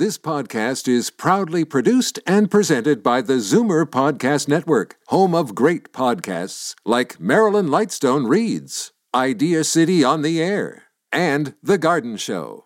This podcast is proudly produced and presented by the Zoomer Podcast Network, home of great podcasts like Marilyn Lightstone Reads, Idea City on the Air, and The Garden Show.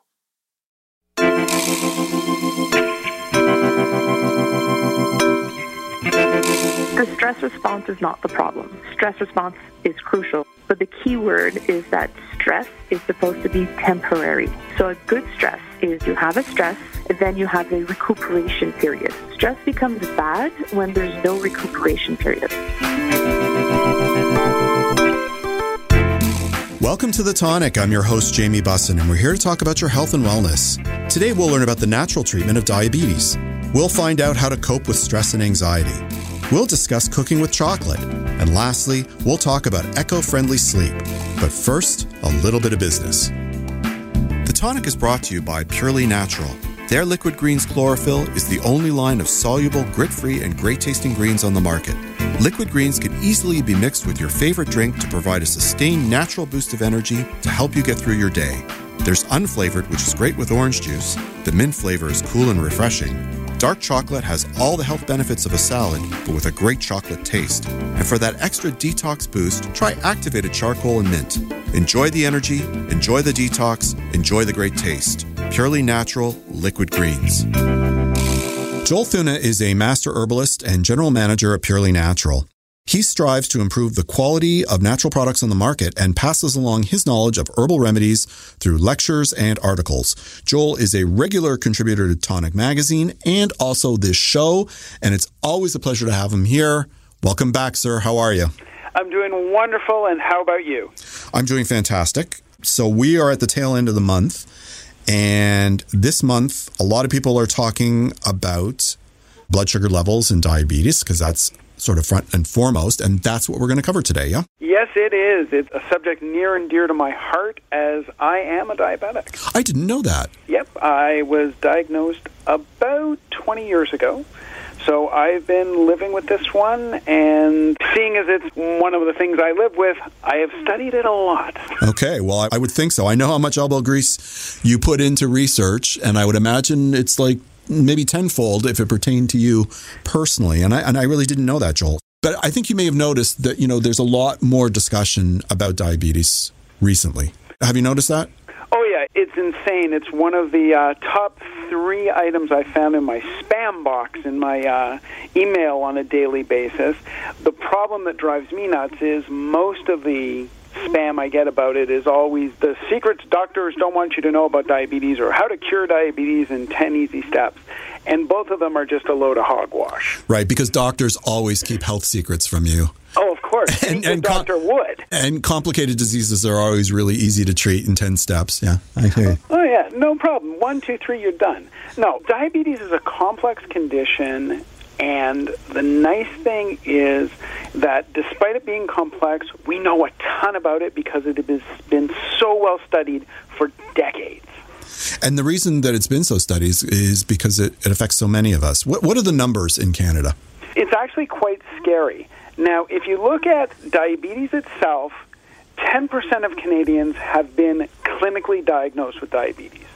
The stress response is not the problem. Stress response is crucial. But the key word is that stress is supposed to be temporary. So a good stress is you have a stress, then you have a recuperation period. Stress becomes bad when there's no recuperation period. Welcome to The Tonic. I'm your host, Jamie Bussin, and we're here to talk about your health and wellness. Today, we'll learn about the natural treatment of diabetes. We'll find out how to cope with stress and anxiety. We'll discuss cooking with chocolate. And lastly, we'll talk about eco friendly sleep. But first, a little bit of business. The Tonic is brought to you by Purely Natural. Their Liquid Greens Chlorophyll is the only line of soluble, grit free, and great tasting greens on the market. Liquid greens can easily be mixed with your favorite drink to provide a sustained natural boost of energy to help you get through your day. There's unflavored, which is great with orange juice. The mint flavor is cool and refreshing. Dark chocolate has all the health benefits of a salad, but with a great chocolate taste. And for that extra detox boost, try activated charcoal and mint. Enjoy the energy, enjoy the detox, enjoy the great taste. Purely natural liquid greens. Joel Thuna is a master herbalist and general manager at Purely Natural. He strives to improve the quality of natural products on the market and passes along his knowledge of herbal remedies through lectures and articles. Joel is a regular contributor to Tonic Magazine and also this show, and it's always a pleasure to have him here. Welcome back, sir. How are you? I'm doing wonderful, and how about you? I'm doing fantastic. So, we are at the tail end of the month, and this month, a lot of people are talking about blood sugar levels and diabetes because that's sort of front and foremost, and that's what we're going to cover today, yeah? Yes, it is. It's a subject near and dear to my heart as I am a diabetic. I didn't know that. Yep, I was diagnosed about 20 years ago. So I've been living with this one, and seeing as it's one of the things I live with, I have studied it a lot. Okay, well, I would think so. I know how much elbow grease you put into research, and I would imagine it's like maybe tenfold if it pertained to you personally. And I, and I really didn't know that, Joel. But I think you may have noticed that, you know, there's a lot more discussion about diabetes recently. Have you noticed that? Oh, yeah, it's insane. It's one of the uh, top three items I found in my spam box in my uh, email on a daily basis. The problem that drives me nuts is most of the spam I get about it is always the secrets doctors don't want you to know about diabetes or how to cure diabetes in 10 easy steps. And both of them are just a load of hogwash. Right, because doctors always keep health secrets from you. Oh, of course. And, and doctor com- would. And complicated diseases are always really easy to treat in 10 steps. Yeah, I hear you. Oh, yeah, no problem. One, two, three, you're done. No, diabetes is a complex condition and the nice thing is that despite it being complex, we know a ton about it because it has been so well studied for decades. And the reason that it's been so studied is because it, it affects so many of us. What, what are the numbers in Canada? It's actually quite scary. Now, if you look at diabetes itself, 10% of Canadians have been clinically diagnosed with diabetes.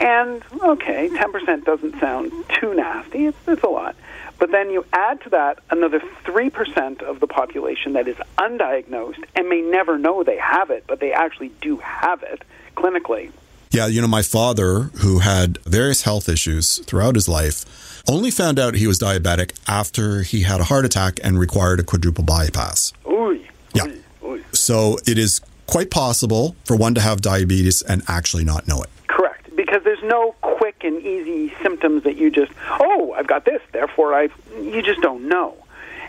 And, okay, 10% doesn't sound too nasty, it's, it's a lot. But then you add to that another 3% of the population that is undiagnosed and may never know they have it, but they actually do have it clinically. Yeah, you know, my father, who had various health issues throughout his life, only found out he was diabetic after he had a heart attack and required a quadruple bypass. Ooh. Yeah. So it is quite possible for one to have diabetes and actually not know it. Correct, because there's no quick and easy symptoms that you just, oh, I've got this, therefore I, you just don't know.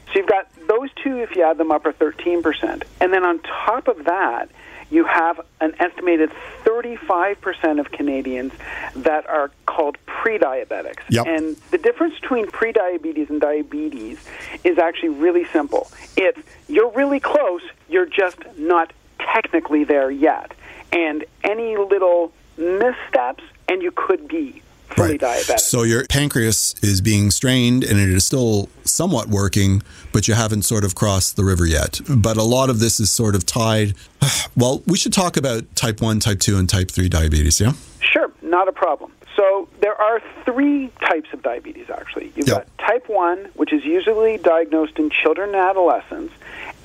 So you've got those two, if you add them up, are 13%. And then on top of that, you have an estimated 35% of Canadians that are called pre-diabetics. Yep. And the difference between pre-diabetes and diabetes is actually really simple. It's you're really close, you're just not technically there yet. And any little missteps and you could be fully Right. diabetic. So your pancreas is being strained and it is still somewhat working, but you haven't sort of crossed the river yet. But a lot of this is sort of tied. Well, we should talk about type 1, type 2, and type 3 diabetes, yeah? Sure, not a problem. So there are three types of diabetes, actually. You've Yep. got type 1, which is usually diagnosed in children and adolescents,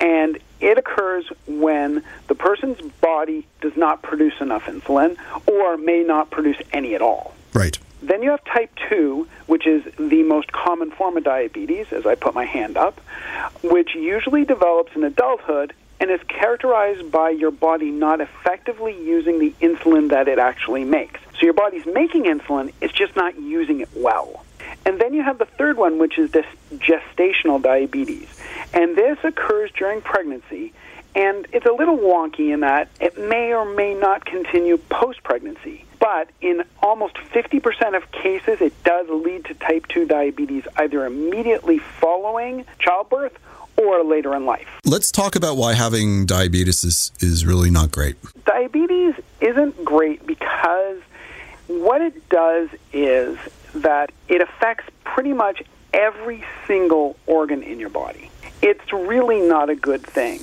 and it occurs when the person's body does not produce enough insulin or may not produce any at all. Right. Then you have type 2, which is the most common form of diabetes, as I put my hand up, which usually develops in adulthood and is characterized by your body not effectively using the insulin that it actually makes. So your body's making insulin, it's just not using it well. And then you have the third one, which is this gestational diabetes. And this occurs during pregnancy, and it's a little wonky in that it may or may not continue post pregnancy. But in almost 50% of cases, it does lead to type 2 diabetes either immediately following childbirth or later in life. Let's talk about why having diabetes is, is really not great. Diabetes isn't great because what it does is that it affects pretty much every single organ in your body. It's really not a good thing.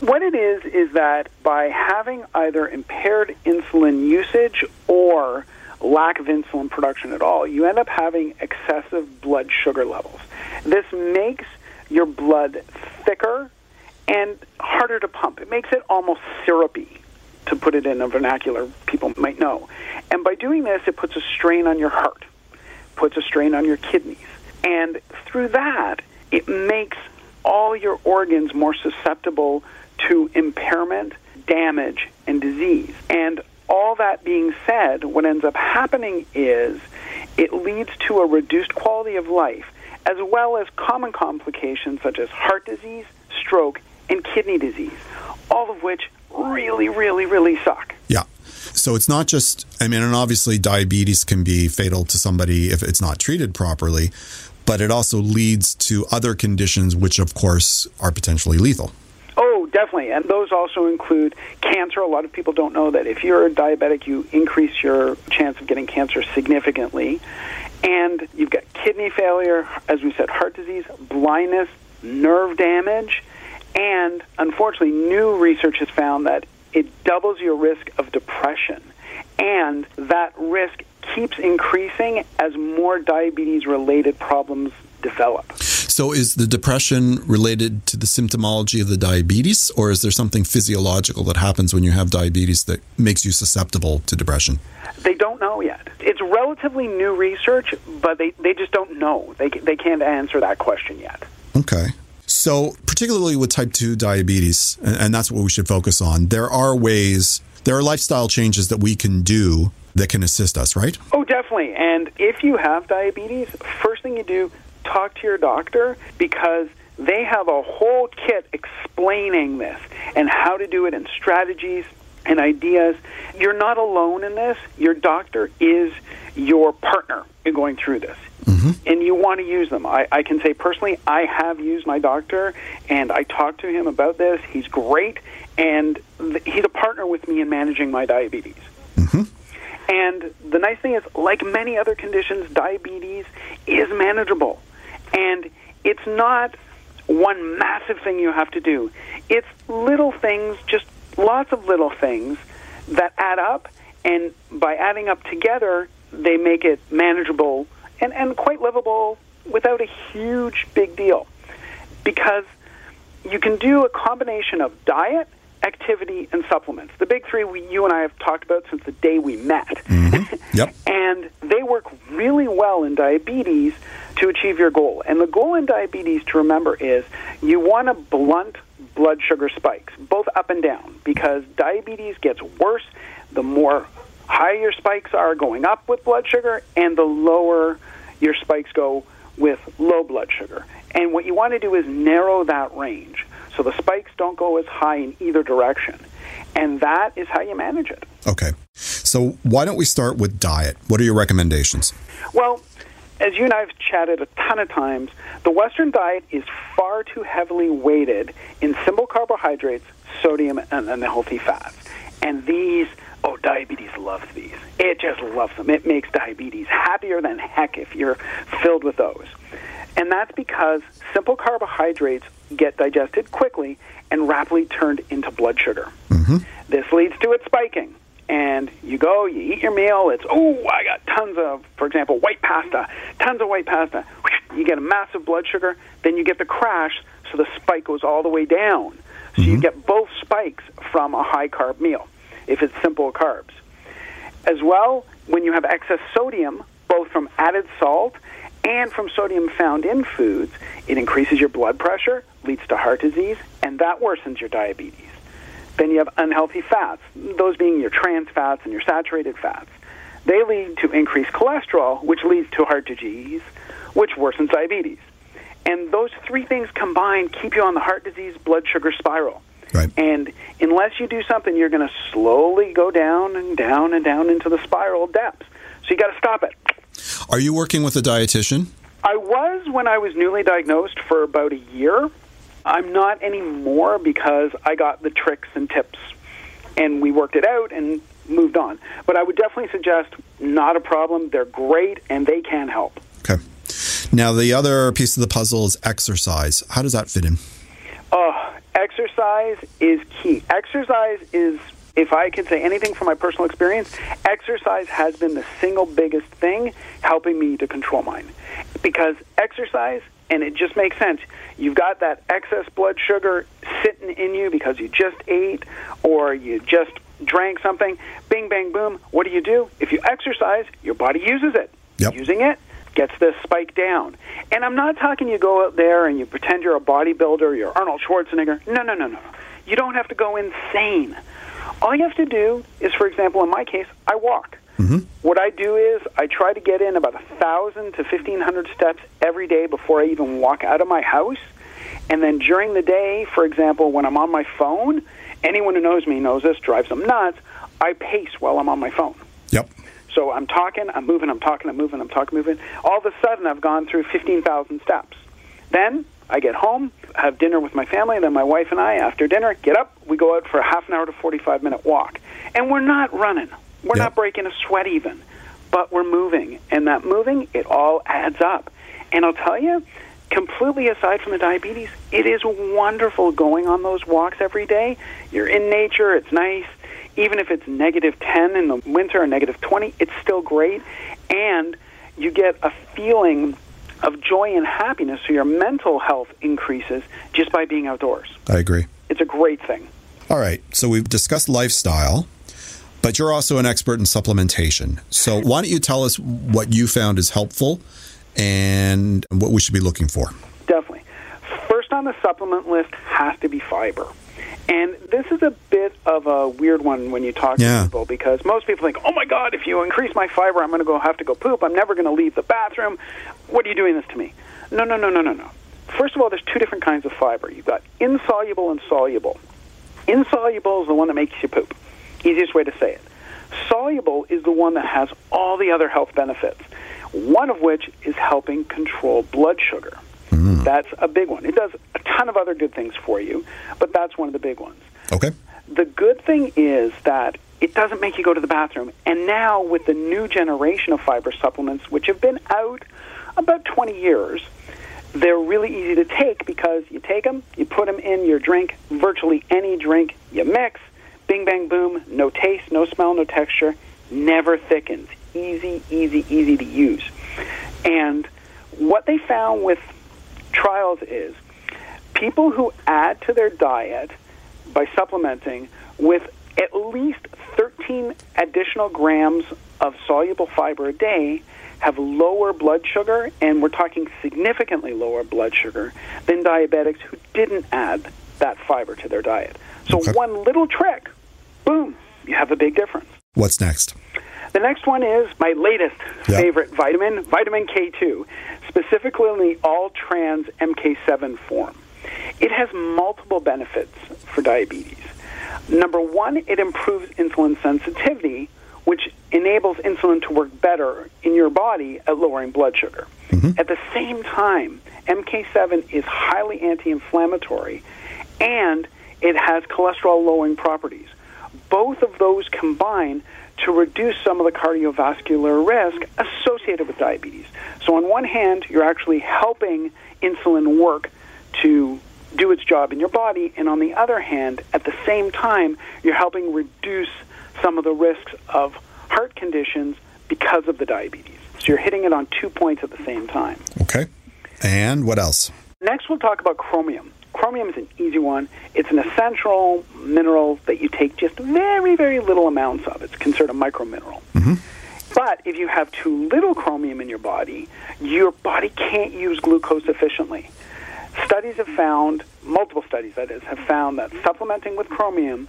What it is is that by having either impaired insulin usage or lack of insulin production at all, you end up having excessive blood sugar levels. This makes your blood thicker and harder to pump. It makes it almost syrupy, to put it in a vernacular people might know. And by doing this, it puts a strain on your heart, puts a strain on your kidneys. And through that, it makes all your organs more susceptible to impairment, damage, and disease. And all that being said, what ends up happening is it leads to a reduced quality of life, as well as common complications such as heart disease, stroke, and kidney disease, all of which really, really, really suck. Yeah. So it's not just, I mean, and obviously diabetes can be fatal to somebody if it's not treated properly, but it also leads to other conditions, which of course are potentially lethal. Oh, definitely. And those also include cancer. A lot of people don't know that if you're a diabetic, you increase your chance of getting cancer significantly. And you've got kidney failure, as we said, heart disease, blindness, nerve damage, and unfortunately, new research has found that it doubles your risk of depression. And that risk keeps increasing as more diabetes related problems develop. So is the depression related to the symptomology of the diabetes, or is there something physiological that happens when you have diabetes that makes you susceptible to depression? They don't know yet. It's relatively new research, but they, they just don't know. They, they can't answer that question yet. Okay. So, particularly with type 2 diabetes, and, and that's what we should focus on, there are ways, there are lifestyle changes that we can do that can assist us, right? Oh, definitely. And if you have diabetes, first thing you do, talk to your doctor because they have a whole kit explaining this and how to do it and strategies and ideas. You're not alone in this. Your doctor is your partner in going through this. Mm-hmm. And you want to use them. I, I can say personally, I have used my doctor and I talked to him about this. He's great and th- he's a partner with me in managing my diabetes. Mm-hmm. And the nice thing is, like many other conditions, diabetes is manageable. And it's not one massive thing you have to do. It's little things, just lots of little things that add up. And by adding up together, they make it manageable and, and quite livable without a huge big deal. Because you can do a combination of diet, activity, and supplements. The big three we, you and I have talked about since the day we met. Mm-hmm. Yep. and they work really well in diabetes to achieve your goal. And the goal in diabetes to remember is you want to blunt blood sugar spikes, both up and down, because diabetes gets worse the more high your spikes are going up with blood sugar and the lower your spikes go with low blood sugar. And what you want to do is narrow that range so the spikes don't go as high in either direction. And that is how you manage it. Okay. So, why don't we start with diet? What are your recommendations? Well, as you and I have chatted a ton of times, the Western diet is far too heavily weighted in simple carbohydrates, sodium, and unhealthy fats. And these, oh, diabetes loves these. It just loves them. It makes diabetes happier than heck if you're filled with those. And that's because simple carbohydrates get digested quickly and rapidly turned into blood sugar. Mm-hmm. This leads to it spiking. and you go, you eat your meal. It's oh, I got tons of, for example, white pasta, tons of white pasta. You get a massive blood sugar, then you get the crash, so the spike goes all the way down. So you get both spikes from a high carb meal if it's simple carbs. As well, when you have excess sodium, both from added salt and from sodium found in foods, it increases your blood pressure, leads to heart disease, and that worsens your diabetes. Then you have unhealthy fats, those being your trans fats and your saturated fats. They lead to increased cholesterol, which leads to heart disease, which worsens diabetes. And those three things combined keep you on the heart disease blood sugar spiral. Right. And unless you do something, you're going to slowly go down and down and down into the spiral depths. So you got to stop it. Are you working with a dietitian? I was when I was newly diagnosed for about a year. I'm not anymore because I got the tricks and tips and we worked it out and moved on. But I would definitely suggest not a problem. They're great and they can help. Okay. Now, the other piece of the puzzle is exercise. How does that fit in? Oh, exercise is key. Exercise is, if I can say anything from my personal experience, exercise has been the single biggest thing helping me to control mine. Because exercise, and it just makes sense, you've got that excess blood sugar sitting in you because you just ate or you just drank something, bing, bang, boom. What do you do? If you exercise, your body uses it. Yep. Using it gets this spike down. And I'm not talking you go out there and you pretend you're a bodybuilder, you're Arnold Schwarzenegger. No, no, no, no. No. You don't have to go insane. All you have to do is, for example, in my case, I walk. Mm-hmm. What I do is I try to get in about a thousand to fifteen hundred steps every day before I even walk out of my house. And then during the day, for example, when I'm on my phone, anyone who knows me knows this drives them nuts. I pace while I'm on my phone. So I'm talking, I'm moving, I'm talking, I'm moving, I'm talking, moving. All of a sudden, I've gone through 15,000 steps. Then I get home, have dinner with my family, then my wife and I, after dinner, get up, we go out for a half an hour to 45 minute walk. And we're not running, we're Yep. not breaking a sweat even, but we're moving. And that moving, it all adds up. And I'll tell you, completely aside from the diabetes, it is wonderful going on those walks every day. You're in nature, it's nice. Even if it's negative 10 in the winter or negative 20, it's still great. And you get a feeling of joy and happiness, so your mental health increases just by being outdoors. I agree. It's a great thing. All right. So we've discussed lifestyle, but you're also an expert in supplementation. So why don't you tell us what you found is helpful and what we should be looking for? Definitely. First on the supplement list has to be fiber. And this is a bit of a weird one when you talk Yeah. to people because most people think, "Oh my God, if you increase my fiber, I'm going to go have to go poop. I'm never going to leave the bathroom. What are you doing this to me?" No, no, no, no, no, no. First of all, there's two different kinds of fiber. You've got insoluble and soluble. Insoluble is the one that makes you poop. Easiest way to say it. Soluble is the one that has all the other health benefits. One of which is helping control blood sugar. That's a big one. It does a ton of other good things for you, but that's one of the big ones. Okay. The good thing is that it doesn't make you go to the bathroom. And now, with the new generation of fiber supplements, which have been out about 20 years, they're really easy to take because you take them, you put them in your drink, virtually any drink, you mix, bing, bang, boom, no taste, no smell, no texture, never thickens. Easy, easy, easy to use. And what they found with trials is people who add to their diet by supplementing with at least 13 additional grams of soluble fiber a day have lower blood sugar, and we're talking significantly lower blood sugar than diabetics who didn't add that fiber to their diet. So, Okay. one little trick, boom, you have a big difference. What's next? The next one is my latest favorite vitamin, vitamin K2, specifically in the all trans MK7 form. It has multiple benefits for diabetes. Number one, it improves insulin sensitivity, which enables insulin to work better in your body at lowering blood sugar. Mm-hmm. At the same time, MK7 is highly anti inflammatory and it has cholesterol lowering properties. Both of those combine to reduce some of the cardiovascular risk associated with diabetes. So, on one hand, you're actually helping insulin work to do its job in your body, and on the other hand, at the same time, you're helping reduce some of the risks of heart conditions because of the diabetes. So you're hitting it on two points at the same time. Okay. And what else? Next, we'll talk about chromium. Chromium is an easy one. It's an essential mineral that you take just very, very little amounts of. It's considered a micromineral. Mm-hmm. But if you have too little chromium in your body, your body can't use glucose efficiently. Studies have found, multiple studies that is, have found that supplementing with chromium,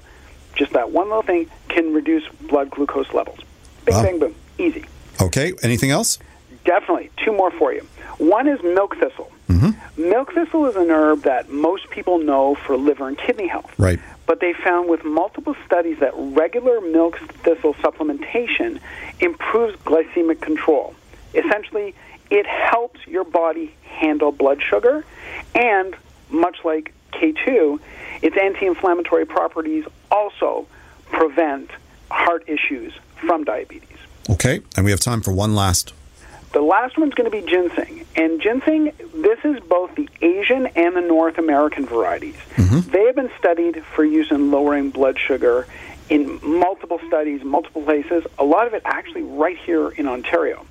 just that one little thing, can reduce blood glucose levels. Bing, Wow. bang, boom. Easy. Okay. Anything else? Definitely. Two more for you. One is milk thistle. Mm-hmm. Milk thistle is an herb that most people know for liver and kidney health. Right. But they found with multiple studies that regular milk thistle supplementation improves glycemic control. Essentially, it helps your body handle blood sugar, and much like K2, its anti inflammatory properties also prevent heart issues from diabetes. Okay. And we have time for one last. The last one's going to be ginseng. And ginseng, this is both the Asian and the North American varieties. Mm-hmm. They have been studied for use in lowering blood sugar in multiple studies, multiple places, a lot of it actually right here in Ontario.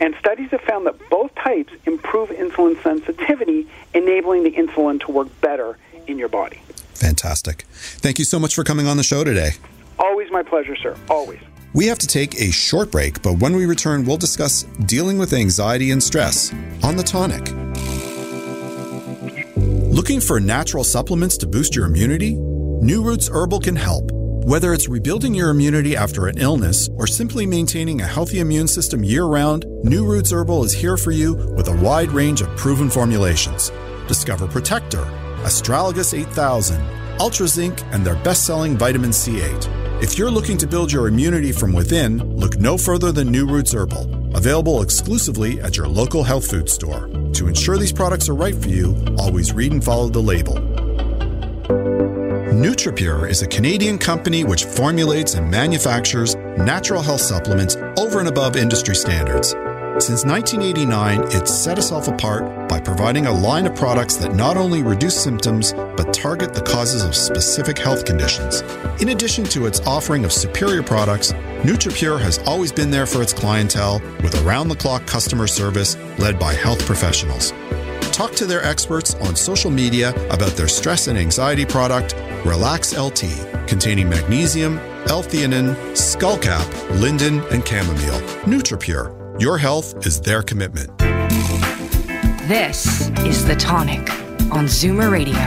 And studies have found that both types improve insulin sensitivity, enabling the insulin to work better in your body. Fantastic. Thank you so much for coming on the show today. Always my pleasure, sir. Always. We have to take a short break, but when we return, we'll discuss dealing with anxiety and stress on the tonic. Looking for natural supplements to boost your immunity? New Roots Herbal can help. Whether it's rebuilding your immunity after an illness or simply maintaining a healthy immune system year round, New Roots Herbal is here for you with a wide range of proven formulations. Discover Protector, Astragalus 8000, Ultra Zinc, and their best selling vitamin C8. If you're looking to build your immunity from within, look no further than New Roots Herbal, available exclusively at your local health food store. To ensure these products are right for you, always read and follow the label. NutriPure is a Canadian company which formulates and manufactures natural health supplements over and above industry standards. Since 1989, it's set itself apart by providing a line of products that not only reduce symptoms, but target the causes of specific health conditions. In addition to its offering of superior products, NutriPure has always been there for its clientele with around the clock customer service led by health professionals. Talk to their experts on social media about their stress and anxiety product, Relax LT, containing magnesium, L-theanine, skullcap, linden, and chamomile. NutriPure. Your health is their commitment. This is The Tonic on Zoomer Radio.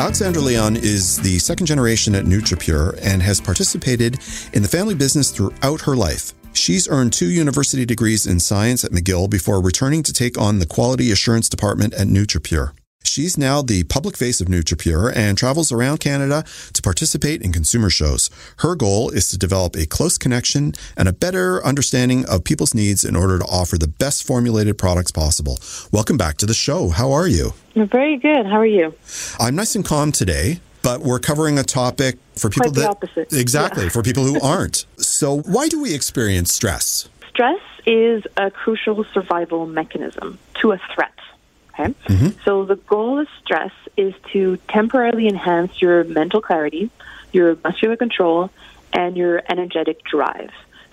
Alexandra Leon is the second generation at NutriPure and has participated in the family business throughout her life. She's earned two university degrees in science at McGill before returning to take on the quality assurance department at NutriPure. She's now the public face of NutriPure and travels around Canada to participate in consumer shows. Her goal is to develop a close connection and a better understanding of people's needs in order to offer the best formulated products possible. Welcome back to the show. How are you? Very good. How are you? I'm nice and calm today, but we're covering a topic for people Quite the that opposite. exactly Yeah. for people who aren't. So, why do we experience stress? Stress is a crucial survival mechanism to a threat. Okay? Mm-hmm. So the goal of stress is to temporarily enhance your mental clarity, your muscular control, and your energetic drive.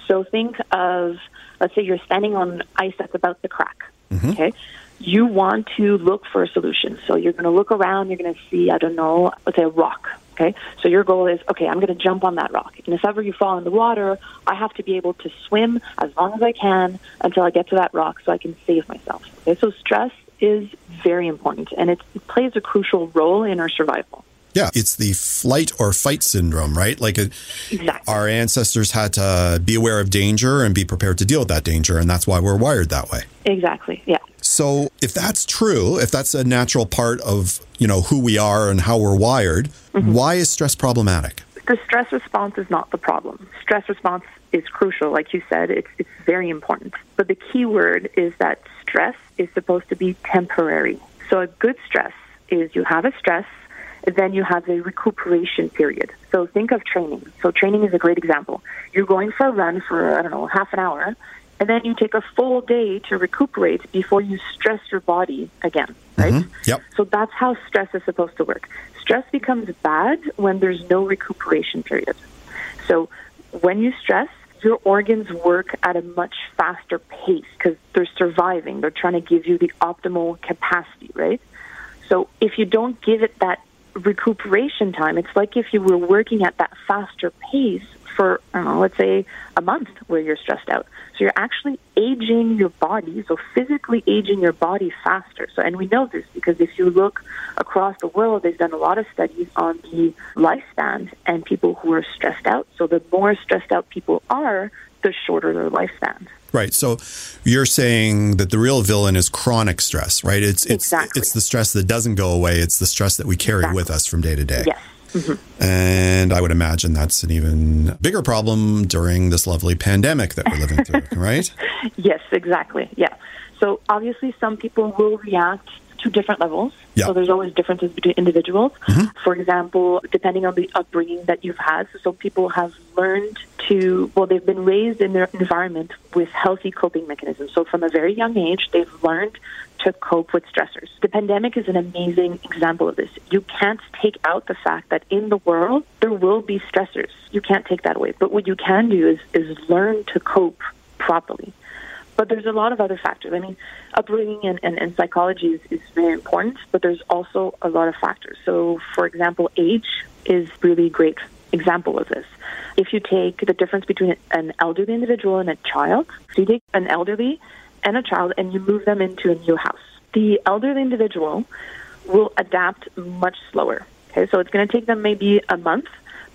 So think of, let's say you're standing on ice that's about to crack. Mm-hmm. Okay? You want to look for a solution. So you're going to look around, you're going to see, I don't know, let's say a rock. Okay? So your goal is, okay, I'm going to jump on that rock. And if ever you fall in the water, I have to be able to swim as long as I can until I get to that rock so I can save myself. Okay? So stress is very important and it plays a crucial role in our survival. Yeah, it's the flight or fight syndrome, right? Like it, Exactly. our ancestors had to be aware of danger and be prepared to deal with that danger, and that's why we're wired that way. Exactly. Yeah. So, if that's true, if that's a natural part of you know who we are and how we're wired, mm-hmm. why is stress problematic? The stress response is not the problem. Stress response is crucial, like you said, it's, it's very important. But the key word is that stress is supposed to be temporary. So a good stress is you have a stress, then you have a recuperation period. So think of training. So training is a great example. You're going for a run for, I don't know, half an hour, and then you take a full day to recuperate before you stress your body again, right? Mm-hmm. Yep. So that's how stress is supposed to work. Stress becomes bad when there's no recuperation period. So when you stress, your organs work at a much faster pace because they're surviving. They're trying to give you the optimal capacity, right? So if you don't give it that recuperation time, it's like if you were working at that faster pace for, I don't know, let's say a month where you're stressed out. So you're actually aging your body, so physically aging your body faster. So, and we know this because if you look across the world, they've done a lot of studies on the lifespan and people who are stressed out. So the more stressed out people are, the shorter their lifespan. Right. So you're saying that the real villain is chronic stress, right? It's it's Exactly. it's the stress that doesn't go away. It's the stress that we carry Exactly. with us from day to day. Yes. Mm-hmm. And I would imagine that's an even bigger problem during this lovely pandemic that we're living through, right? Yes, exactly. Yeah. So obviously, some people will react to different levels. Yeah. So there's always differences between individuals. Mm-hmm. For example, depending on the upbringing that you've had, so some people have learned to, well, they've been raised in their environment with healthy coping mechanisms. So from a very young age, they've learned to cope with stressors. The pandemic is an amazing example of this. You can't take out the fact that in the world there will be stressors. You can't take that away. But what you can do is is learn to cope properly. But there's a lot of other factors. I mean, upbringing and, and, and psychology is, is very important, but there's also a lot of factors. So, for example, age is really great example of this. If you take the difference between an elderly individual and a child, so you take an elderly and a child and you move them into a new house. The elderly individual will adapt much slower. Okay, so it's going to take them maybe a month,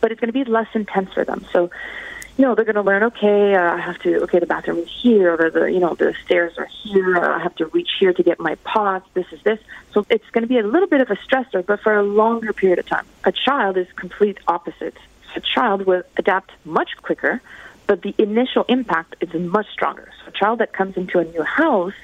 but it's going to be less intense for them. So you know, they're going to learn, okay, uh, I have to, okay, the bathroom is here, or the, you know, the stairs are here, or I have to reach here to get my pots, this is this. So it's going to be a little bit of a stressor, but for a longer period of time. A child is complete opposite. A child will adapt much quicker, but the initial impact is much stronger. So a child that comes into a new house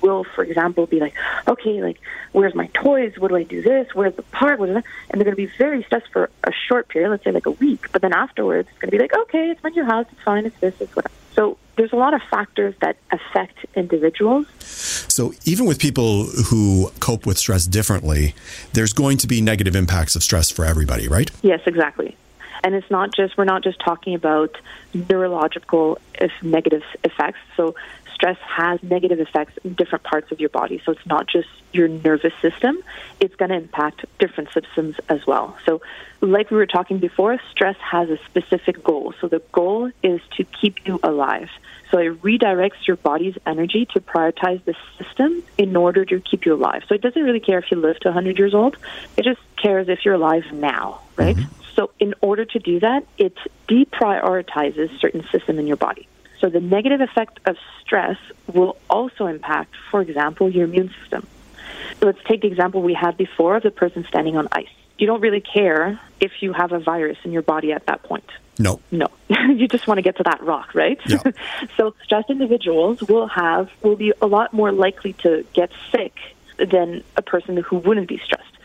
will, for example, be like, okay, like, where's my toys? What do I do this? Where's the park? What is that? And they're going to be very stressed for a short period, let's say like a week. But then afterwards, it's going to be like, okay, it's my new house. It's fine. It's this. It's whatever. So there's a lot of factors that affect individuals. So even with people who cope with stress differently, there's going to be negative impacts of stress for everybody, right? Yes, exactly. And it's not just, we're not just talking about neurological if negative effects. So stress has negative effects in different parts of your body. So it's not just your nervous system, it's going to impact different systems as well. So, like we were talking before, stress has a specific goal. So the goal is to keep you alive. So it redirects your body's energy to prioritize the system in order to keep you alive. So it doesn't really care if you live to 100 years old, it just cares if you're alive now, right? Mm-hmm. So in order to do that, it deprioritizes certain system in your body. So the negative effect of stress will also impact, for example, your immune system. So let's take the example we had before of the person standing on ice. You don't really care if you have a virus in your body at that point. No. No, you just want to get to that rock, right? Yeah. so stressed individuals will have will be a lot more likely to get sick than a person who wouldn't be stressed.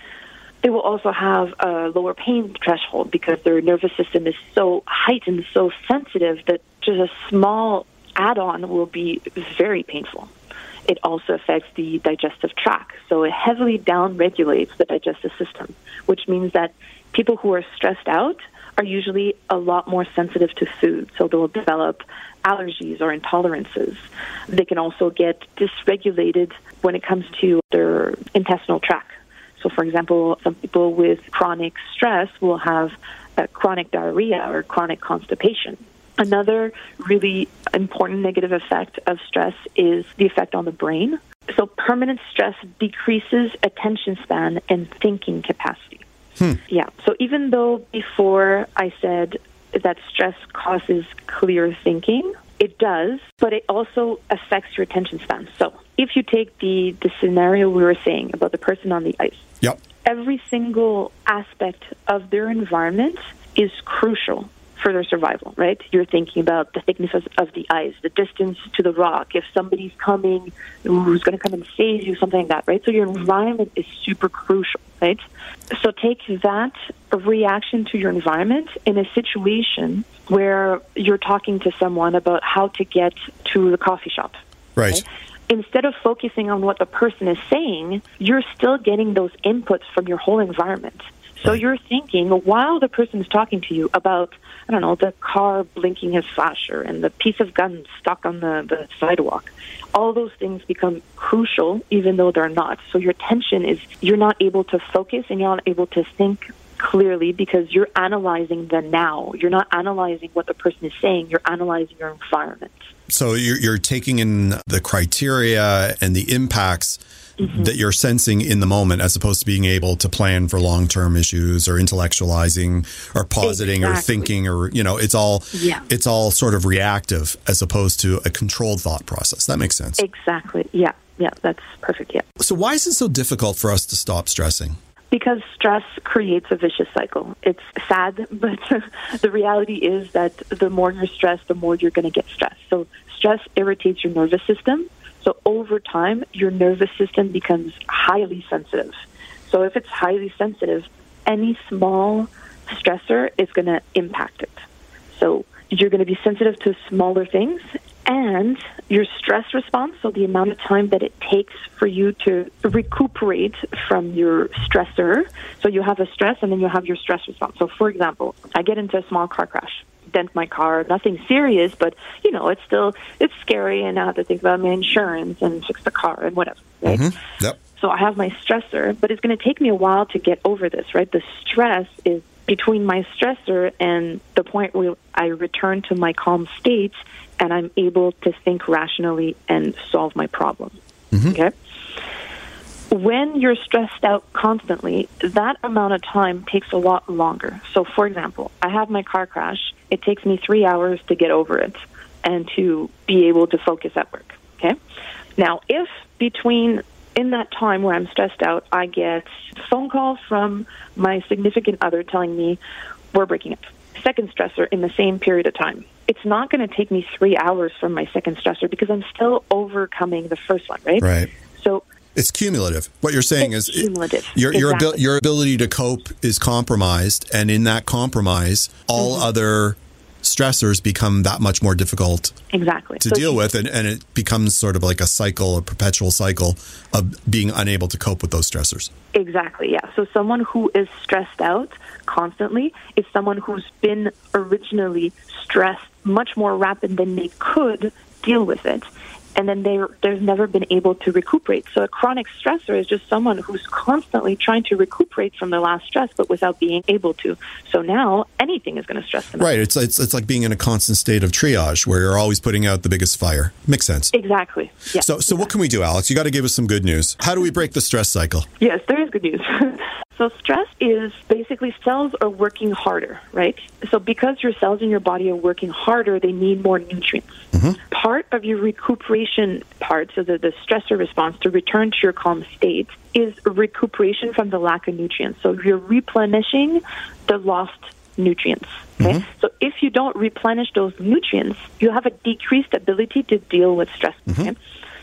They will also have a lower pain threshold because their nervous system is so heightened, so sensitive that just a small add-on will be very painful. It also affects the digestive tract, so it heavily downregulates the digestive system, which means that people who are stressed out are usually a lot more sensitive to food, so they'll develop allergies or intolerances. They can also get dysregulated when it comes to their intestinal tract. So, for example, some people with chronic stress will have chronic diarrhea or chronic constipation. Another really important negative effect of stress is the effect on the brain. So, permanent stress decreases attention span and thinking capacity. Hmm. Yeah. So, even though before I said that stress causes clear thinking, it does, but it also affects your attention span. So, if you take the, the scenario we were saying about the person on the ice, Yep. every single aspect of their environment is crucial for their survival, right? You're thinking about the thickness of, of the ice, the distance to the rock, if somebody's coming who's going to come and save you, something like that, right? So your environment is super crucial, right? So take that reaction to your environment in a situation where you're talking to someone about how to get to the coffee shop. Right. Okay? Instead of focusing on what the person is saying, you're still getting those inputs from your whole environment. So Right. you're thinking while the person is talking to you about, I don't know, the car blinking his flasher and the piece of gun stuck on the, the sidewalk. All those things become crucial even though they're not. So your attention is, you're not able to focus and you're not able to think clearly because you're analyzing the now. You're not analyzing what the person is saying, you're analyzing your environment. So you're, you're taking in the criteria and the impacts Mm-hmm. that you're sensing in the moment as opposed to being able to plan for long term issues or intellectualizing or positing or thinking or, you know, it's all, Yeah. it's all sort of reactive as opposed to a controlled thought process. That makes sense. Exactly. Yeah. Yeah. That's perfect. Yeah. So why is it so difficult for us to stop stressing? Because stress creates a vicious cycle. It's sad, but the reality is that the more you're stressed, the more you're going to get stressed. So stress irritates your nervous system. So over time, your nervous system becomes highly sensitive. So if it's highly sensitive, any small stressor is going to impact it. So you're going to be sensitive to smaller things and your stress response, so the amount of time that it takes for you to recuperate from your stressor. So you have a stress and then you have your stress response. So for example, I get into a small car crash, dent my car, nothing serious, but you know, it's still it's scary and I have to think about my insurance and fix the car and whatever. Right? Mm-hmm. Yep. So I have my stressor, but it's going to take me a while to get over this, right? The stress is between my stressor and the point where I return to my calm state and I'm able to think rationally and solve my problem. Mm-hmm. Okay? When you're stressed out constantly, that amount of time takes a lot longer. So, for example, I have my car crash. It takes me three hours to get over it and to be able to focus at work. Okay? Now, if between in that time where I'm stressed out, I get a phone call from my significant other telling me we're breaking up. Second stressor in the same period of time. It's not going to take me three hours from my second stressor because I'm still overcoming the first one, right? Right. So It's cumulative. What you're saying It's is cumulative. your your, abil- your ability to cope is compromised, and in that compromise, all Mm-hmm. other stressors become that much more difficult exactly to So deal with, and, and it becomes sort of like a cycle, a perpetual cycle of being unable to cope with those stressors. Exactly, yeah. So someone who is stressed out constantly is someone who's been originally stressed much more rapid than they could deal with it. And then they they've never been able to recuperate. So a chronic stressor is just someone who's constantly trying to recuperate from their last stress, but without being able to. So now anything is going to stress them out. Right. It's, it's it's like being in a constant state of triage where you're always putting out the biggest fire. Makes sense. Exactly. Yeah. So so what can we do, Alex? You got to give us some good news. How do we break the stress cycle? Yes, there is good news. so stress is basically cells are working harder, right? So because your cells in your body are working harder, they need more nutrients. Mm-hmm. Part of your recuperation part, so the, the stressor response to return to your calm state, is recuperation from the lack of nutrients. So you're replenishing the lost nutrients. Okay? Mm-hmm. So if you don't replenish those nutrients, you have a decreased ability to deal with stress. Mm-hmm. Okay?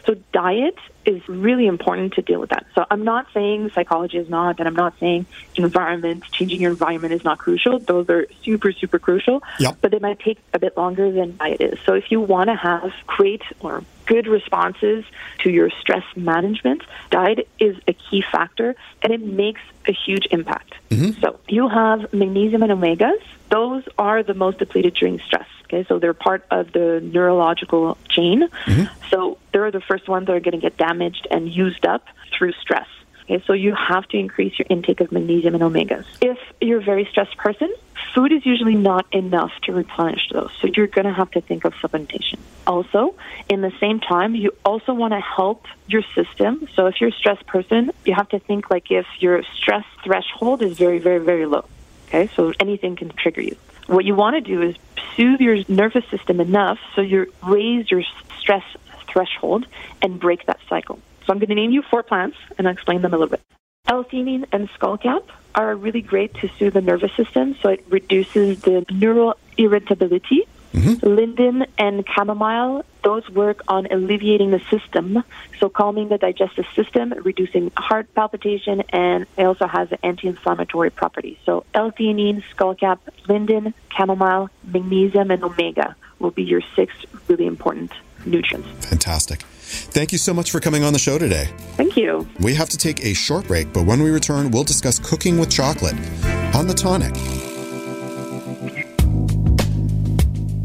So diet is really important to deal with that. So I'm not saying psychology is not, and I'm not saying environment, changing your environment is not crucial. Those are super, super crucial. Yep. But they might take a bit longer than diet is. So if you want to have great or good responses to your stress management, diet is a key factor and it makes a huge impact. Mm-hmm. So you have magnesium and omegas. Those are the most depleted during stress. Okay, so they're part of the neurological chain. Mm-hmm. So they're the first ones that are going to get damaged and used up through stress. Okay, so you have to increase your intake of magnesium and omegas. If you're a very stressed person, food is usually not enough to replenish those. So you're going to have to think of supplementation. Also, in the same time, you also want to help your system. So if you're a stressed person, you have to think like if your stress threshold is very, very, very low. Okay, so anything can trigger you. What you want to do is soothe your nervous system enough so you raise your stress threshold and break that cycle. So I'm going to name you four plants and I'll explain them a little bit. L-theanine and skullcap are really great to soothe the nervous system, so it reduces the neural irritability. Linden and chamomile, those work on alleviating the system, so calming the digestive system, reducing heart palpitation, and it also has anti-inflammatory properties. So L-theanine, skullcap, linden, chamomile, magnesium, and omega will be your six really important nutrients. Fantastic. Thank you so much for coming on the show today. Thank you. We have to take a short break, but when we return, we'll discuss cooking with chocolate on the tonic.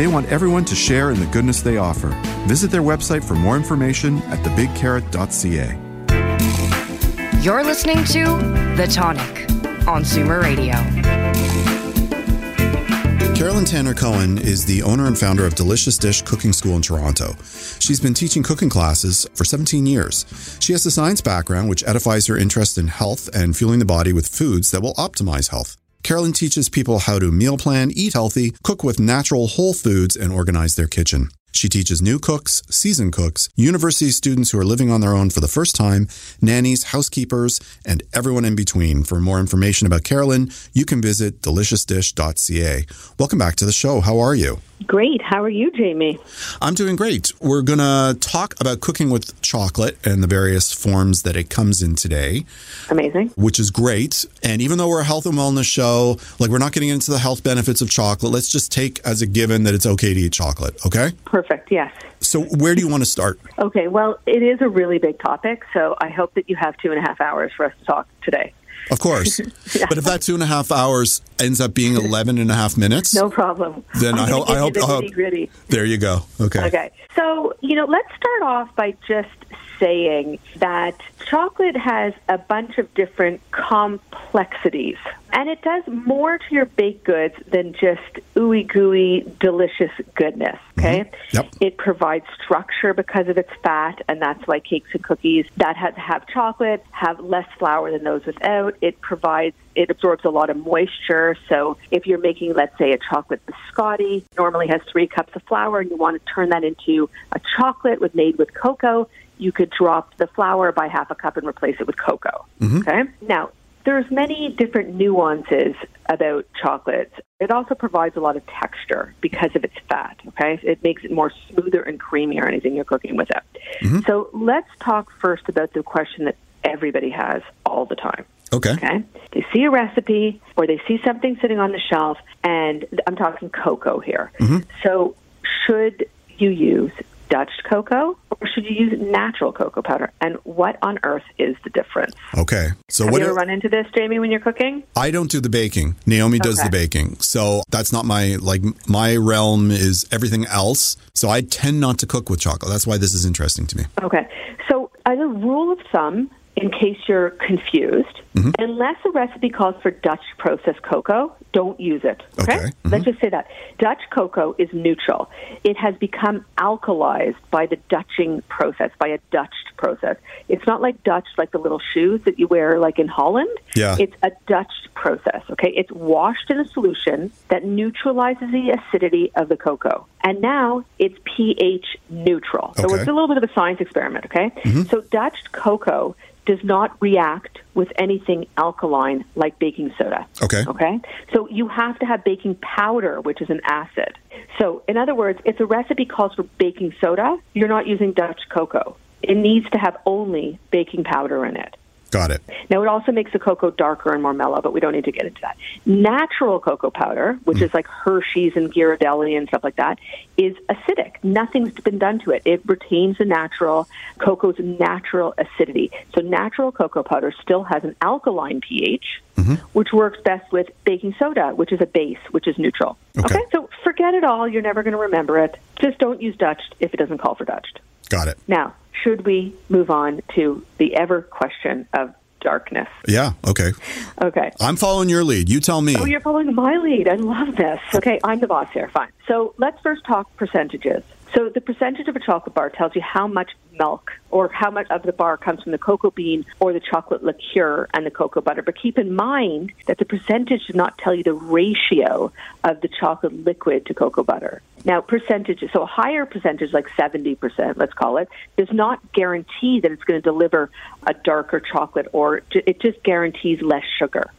They want everyone to share in the goodness they offer. Visit their website for more information at thebigcarrot.ca. You're listening to The Tonic on Zoomer Radio. Carolyn Tanner Cohen is the owner and founder of Delicious Dish Cooking School in Toronto. She's been teaching cooking classes for 17 years. She has a science background, which edifies her interest in health and fueling the body with foods that will optimize health. Carolyn teaches people how to meal plan, eat healthy, cook with natural whole foods, and organize their kitchen. She teaches new cooks, seasoned cooks, university students who are living on their own for the first time, nannies, housekeepers, and everyone in between. For more information about Carolyn, you can visit deliciousdish.ca. Welcome back to the show. How are you? Great. How are you, Jamie? I'm doing great. We're going to talk about cooking with chocolate and the various forms that it comes in today, Amazing. which is great. And even though we're a health and wellness show, like we're not getting into the health benefits of chocolate, let's just take as a given that it's okay to eat chocolate, okay? Perfect. Yes. So, where do you want to start? Okay. Well, it is a really big topic, so I hope that you have two and a half hours for us to talk today. Of course. But if that two and a half hours ends up being 11 and a half minutes, No problem. Then I hope- give I you the I hope- there you go. Okay. Okay. So, you know, let's start off by just saying that chocolate has a bunch of different complexities. And it does more to your baked goods than just ooey gooey, delicious goodness. Mm-hmm. Okay? Yep. It provides structure because of its fat, and that's why cakes and cookies that have, have chocolate have less flour than those without. It provides it absorbs a lot of moisture. So if you're making, let's say, a chocolate biscotti, normally has three cups of flour, and you want to turn that into a chocolate with made with cocoa, you could drop the flour by half a cup and replace it with cocoa. Mm-hmm. Okay. Now there's many different nuances about chocolate. It also provides a lot of texture because of its fat. Okay, it makes it more smoother and creamy or anything you're cooking with it. Mm-hmm. So let's talk first about the question that everybody has all the time. Okay. Okay. They see a recipe or they see something sitting on the shelf, and I'm talking cocoa here. Mm-hmm. So, should you use Dutch cocoa or should you use natural cocoa powder? And what on earth is the difference? Okay. So, Have what you ever do- run into this, Jamie, when you're cooking? I don't do the baking. Naomi does Okay. the baking. So, that's not my, like, my realm is everything else. So, I tend not to cook with chocolate. That's why this is interesting to me. Okay. So, as a rule of thumb, in case you're confused, mm-hmm. unless a recipe calls for Dutch processed cocoa, don't use it. Okay? Okay. Mm-hmm. Let's just say that. Dutch cocoa is neutral. It has become alkalized by the Dutching process, by a Dutched process. It's not like Dutch, like the little shoes that you wear, like in Holland. Yeah. It's a Dutched process, okay? It's washed in a solution that neutralizes the acidity of the cocoa. And now it's pH neutral. So Okay. it's a little bit of a science experiment, okay? Mm-hmm. So Dutched cocoa does not react with anything alkaline like baking soda. Okay. Okay? So you have to have baking powder, which is an acid. So, in other words, if the recipe calls for baking soda, you're not using Dutch cocoa. It needs to have only baking powder in it. Got it. Now, it also makes the cocoa darker and more mellow, but we don't need to get into that. Natural cocoa powder, which mm. is like Hershey's and Ghirardelli and stuff like that, is acidic. Nothing's been done to it. It retains the natural cocoa's natural acidity. So, natural cocoa powder still has an alkaline pH, mm-hmm. which works best with baking soda, which is a base, which is neutral. Okay. okay? So, forget it all. You're never going to remember it. Just don't use Dutch if it doesn't call for Dutch. Got it. Now, should we move on to the ever question of darkness? Yeah, okay. Okay. I'm following your lead. You tell me. Oh, you're following my lead. I love this. Okay, I'm the boss here. Fine. So let's first talk percentages. So the percentage of a chocolate bar tells you how much milk or how much of the bar comes from the cocoa bean or the chocolate liqueur and the cocoa butter. But keep in mind that the percentage does not tell you the ratio of the chocolate liquid to cocoa butter. Now, percentages, so a higher percentage, like 70%, let's call it, does not guarantee that it's going to deliver a darker chocolate or it just guarantees less sugar.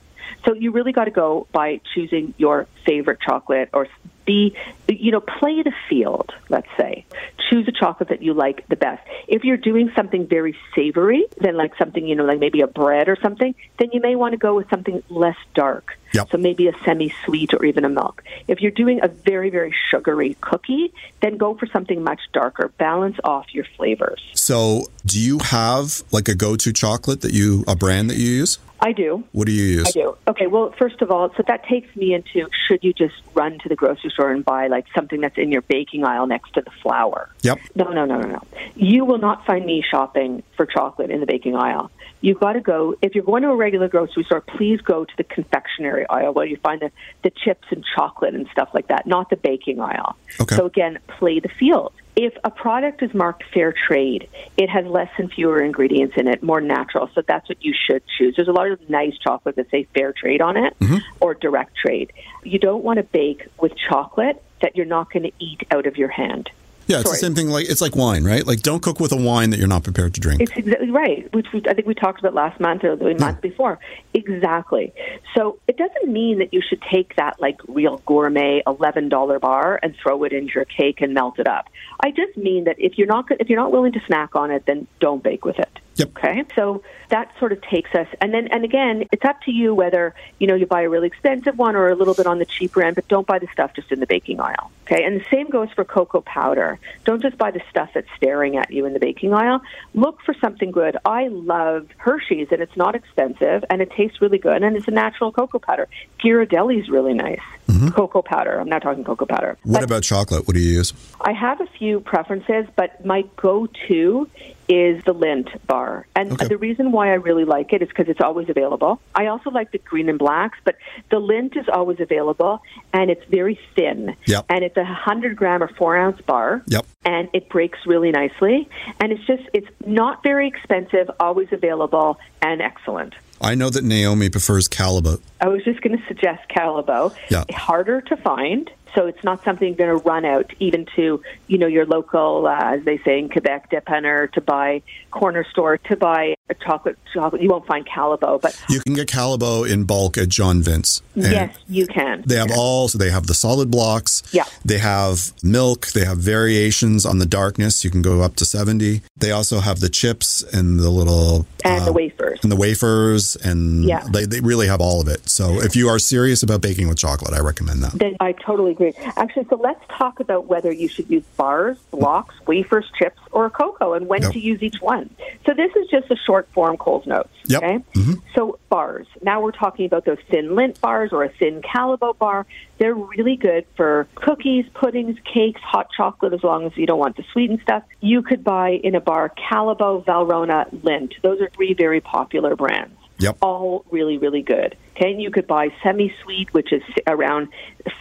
So you really got to go by choosing your favorite chocolate or be, you know, play the field, let's say. Choose a chocolate that you like the best. If you're doing something very savory, then like something, you know, like maybe a bread or something, then you may want to go with something less dark. Yep. So maybe a semi sweet or even a milk. If you're doing a very, very sugary cookie, then go for something much darker. Balance off your flavors. So, do you have like a go to chocolate that you, a brand that you use? I do. What do you use? I do. Okay, well, first of all, so that takes me into should you just run to the grocery store and buy like something that's in your baking aisle next to the flour? Yep. No, no, no, no, no. You will not find me shopping for chocolate in the baking aisle. You've got to go, if you're going to a regular grocery store, please go to the confectionery aisle where you find the, the chips and chocolate and stuff like that, not the baking aisle. Okay. So again, play the field if a product is marked fair trade, it has less and fewer ingredients in it, more natural. So that's what you should choose. There's a lot of nice chocolate that say fair trade on it mm-hmm. or direct trade. You don't want to bake with chocolate that you're not going to eat out of your hand. Yeah, it's Sorry. the same thing. Like it's like wine, right? Like don't cook with a wine that you're not prepared to drink. It's exactly right, which we, I think we talked about last month or the month before. Exactly. So it doesn't mean that you should take that like real gourmet eleven dollar bar and throw it into your cake and melt it up. I just mean that if you're not if you're not willing to snack on it, then don't bake with it. Yep. Okay. So that sort of takes us, and then and again, it's up to you whether you know you buy a really expensive one or a little bit on the cheaper end, but don't buy the stuff just in the baking aisle. Okay. And the same goes for cocoa powder. Don't just buy the stuff that's staring at you in the baking aisle. Look for something good. I love Hershey's, and it's not expensive, and it tastes really good, and it's a natural cocoa powder. Ghirardelli's really nice. Mm-hmm. Cocoa powder. I'm not talking cocoa powder. What but about chocolate? What do you use? I have a few preferences, but my go-to is the Lindt bar. And okay. the reason why I really like it is because it's always available. I also like the green and blacks, but the Lindt is always available and it's very thin. Yep. And it's a 100 gram or 4 ounce bar. Yep. And it breaks really nicely. And it's just, it's not very expensive, always available, and excellent. I know that Naomi prefers Callebaut. I was just going to suggest Callebaut. Yeah. Harder to find. So it's not something you're going to run out even to, you know, your local, uh, as they say in Quebec, dépanneur to buy corner store to buy a chocolate chocolate. You won't find Callebaut, but you can get Callebaut in bulk at Johnvince. yes, you can. They have all. So they have the solid blocks. Yeah. They have milk. They have variations on the darkness. You can go up to seventy. They also have the chips and the little and uh, the wafers and the wafers and yeah. they they really have all of it. So if you are serious about baking with chocolate, I recommend that. Then I totally Actually, so let's talk about whether you should use bars, blocks, wafers, chips, or cocoa, and when yep. to use each one. So this is just a short form Coles notes. Yep. Okay. Mm-hmm. So bars. Now we're talking about those thin Lindt bars or a thin Callebaut bar. They're really good for cookies, puddings, cakes, hot chocolate, as long as you don't want the sweetened stuff. You could buy in a bar Callebaut, Valrhona, Lindt. Those are three very popular brands. Yep. All really, really good. Okay, and you could buy semi-sweet, which is around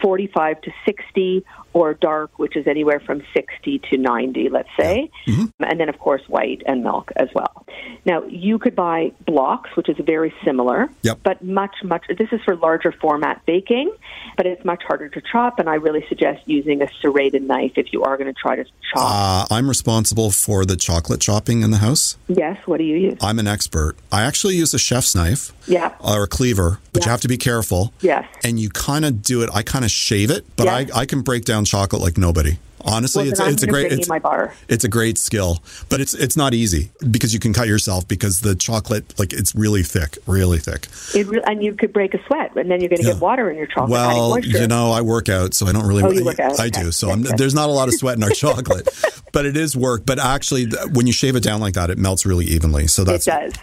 45 to 60, or dark, which is anywhere from 60 to 90, let's say. Yeah. Mm-hmm. And then, of course, white and milk as well. Now, you could buy blocks, which is very similar, yep. but much, much, this is for larger format baking, but it's much harder to chop, and I really suggest using a serrated knife if you are going to try to chop. Uh, I'm responsible for the chocolate chopping in the house. Yes, what do you use? I'm an expert. I actually use a chef's knife. Yeah. Or a cleaver, but yeah. you have to be careful. Yes. And you kind of do it, I kind of shave it, but yes. I, I can break down chocolate like nobody. Honestly, Well, it's it's a great it's, it's a great skill, but it's it's not easy because you can cut yourself because the chocolate like it's really thick, really thick. It re- and you could break a sweat, and then you're going to Yeah. get water in your chocolate. Well, you know, I work out, so I don't really. Oh, you work out. I Okay. do. So there's not a lot of sweat in our chocolate, but it is work. But actually, when you shave it down like that, it melts really evenly. So it that's does.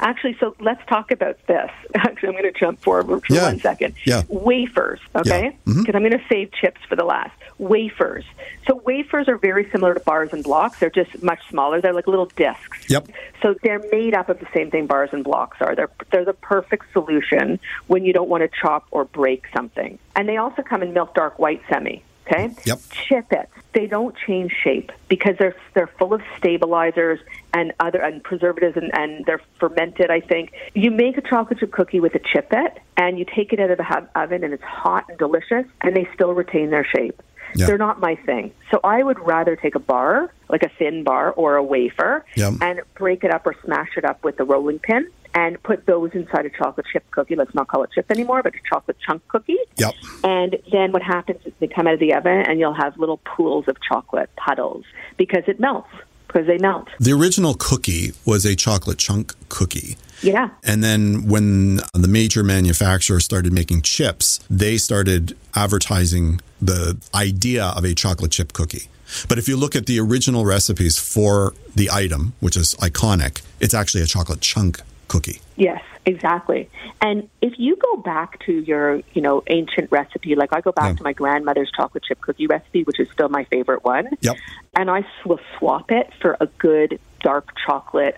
Actually, so let's talk about this. Actually, I'm going to jump forward for Yeah. one second. Yeah. Wafers, okay? Yeah. Mhm. Because I'm going to save chips for the last. Wafers. So wafers are very similar to bars and blocks. They're just much smaller. They're like little discs. Yep. So they're made up of the same thing bars and blocks are. They're they're the perfect solution when you don't want to chop or break something. And they also come in milk dark white semi. Okay. Yep. Chip it. They don't change shape because they're they're full of stabilizers and other and preservatives and, and they're fermented. I think you make a chocolate chip cookie with a chip it and you take it out of the oven and it's hot and delicious and they still retain their shape. They're not my thing. So I would rather take a bar, like a thin bar or a wafer, Yeah. and break it up or smash it up with a rolling pin and put those inside a chocolate chip cookie. Let's not call it chip anymore, but a chocolate chunk cookie. Yep. And then what happens is they come out of the oven and you'll have little pools of chocolate puddles because it melts, because they melt. the original cookie was a chocolate chunk cookie. Yeah. And then when the major manufacturers started making chips, they started advertising the idea of a chocolate chip cookie. But if you look at the original recipes for the item, which is iconic, it's actually a chocolate chunk cookie. Yes, exactly. And if you go back to your, you know, ancient recipe, like I go back Yeah. to my grandmother's chocolate chip cookie recipe, which is still my favorite one. Yep. And I will swap it for a good dark chocolate,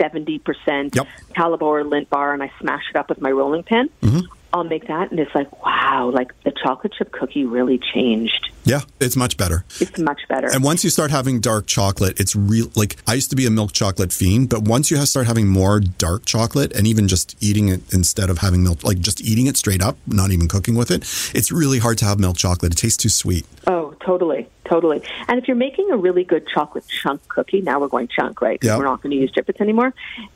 seventy percent Yep. Callebaut or Lindt bar, and I smash it up with my rolling pin. Mm-hmm. I'll make that, and it's like, wow, like the chocolate chip cookie really changed. Yeah, it's much better. It's much better. And once you start having dark chocolate, it's real. Like I used to be a milk chocolate fiend, but once you start having more dark chocolate, and even just eating it instead of having milk, like just eating it straight up, not even cooking with it, it's really hard to have milk chocolate. It tastes too sweet. Oh, totally, totally. And if you're making a really good chocolate chunk cookie, now we're going chunk, right? Yeah. We're not going to use chiplets anymore.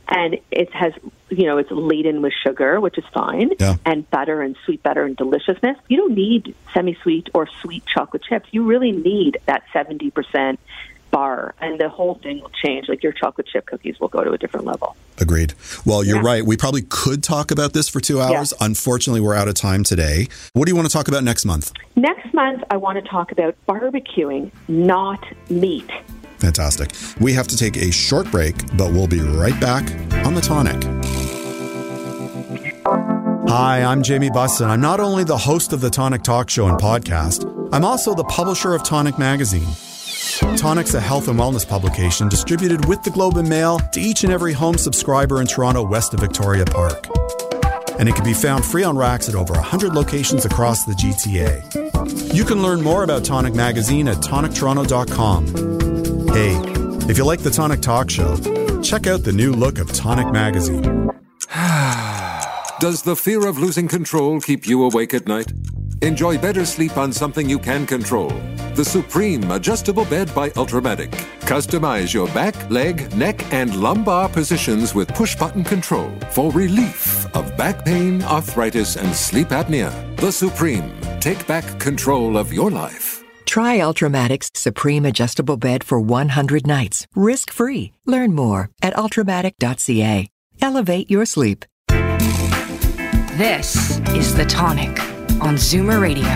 And it has, you know, it's laden with sugar, which is fine, Yeah. and butter and sweet butter and deliciousness. You don't need semi-sweet or sweet chocolate chips. You really need that 70% bar, and the whole thing will change. Like your chocolate chip cookies will go to a different level. Agreed. Well, you're Yeah. right. We probably could talk about this for two hours. Unfortunately, we're out of time today. What do you want to talk about next month? Next month, I want to talk about barbecuing, not meat. Fantastic. We have to take a short break, but we'll be right back on the tonic. Hi, I'm Jamie Bussin. I'm not only the host of the Tonic Talk Show and podcast, I'm also the publisher of Tonic Magazine. Tonic's a health and wellness publication distributed with the Globe and Mail to each and every home subscriber in Toronto, west of Victoria Park. And it can be found free on racks at over 100 locations across the GTA. You can learn more about Tonic Magazine at tonictoronto.com. Hey, if you like the Tonic Talk Show, check out the new look of Tonic Magazine. Does the fear of losing control keep you awake at night? Enjoy better sleep on something you can control. The Supreme Adjustable Bed by Ultramatic. Customize your back, leg, neck, and lumbar positions with push button control for relief of back pain, arthritis, and sleep apnea. The Supreme. Take back control of your life. Try Ultramatic's Supreme Adjustable Bed for 100 nights, risk free. Learn more at ultramatic.ca. Elevate your sleep. This is The Tonic on Zoomer Radio.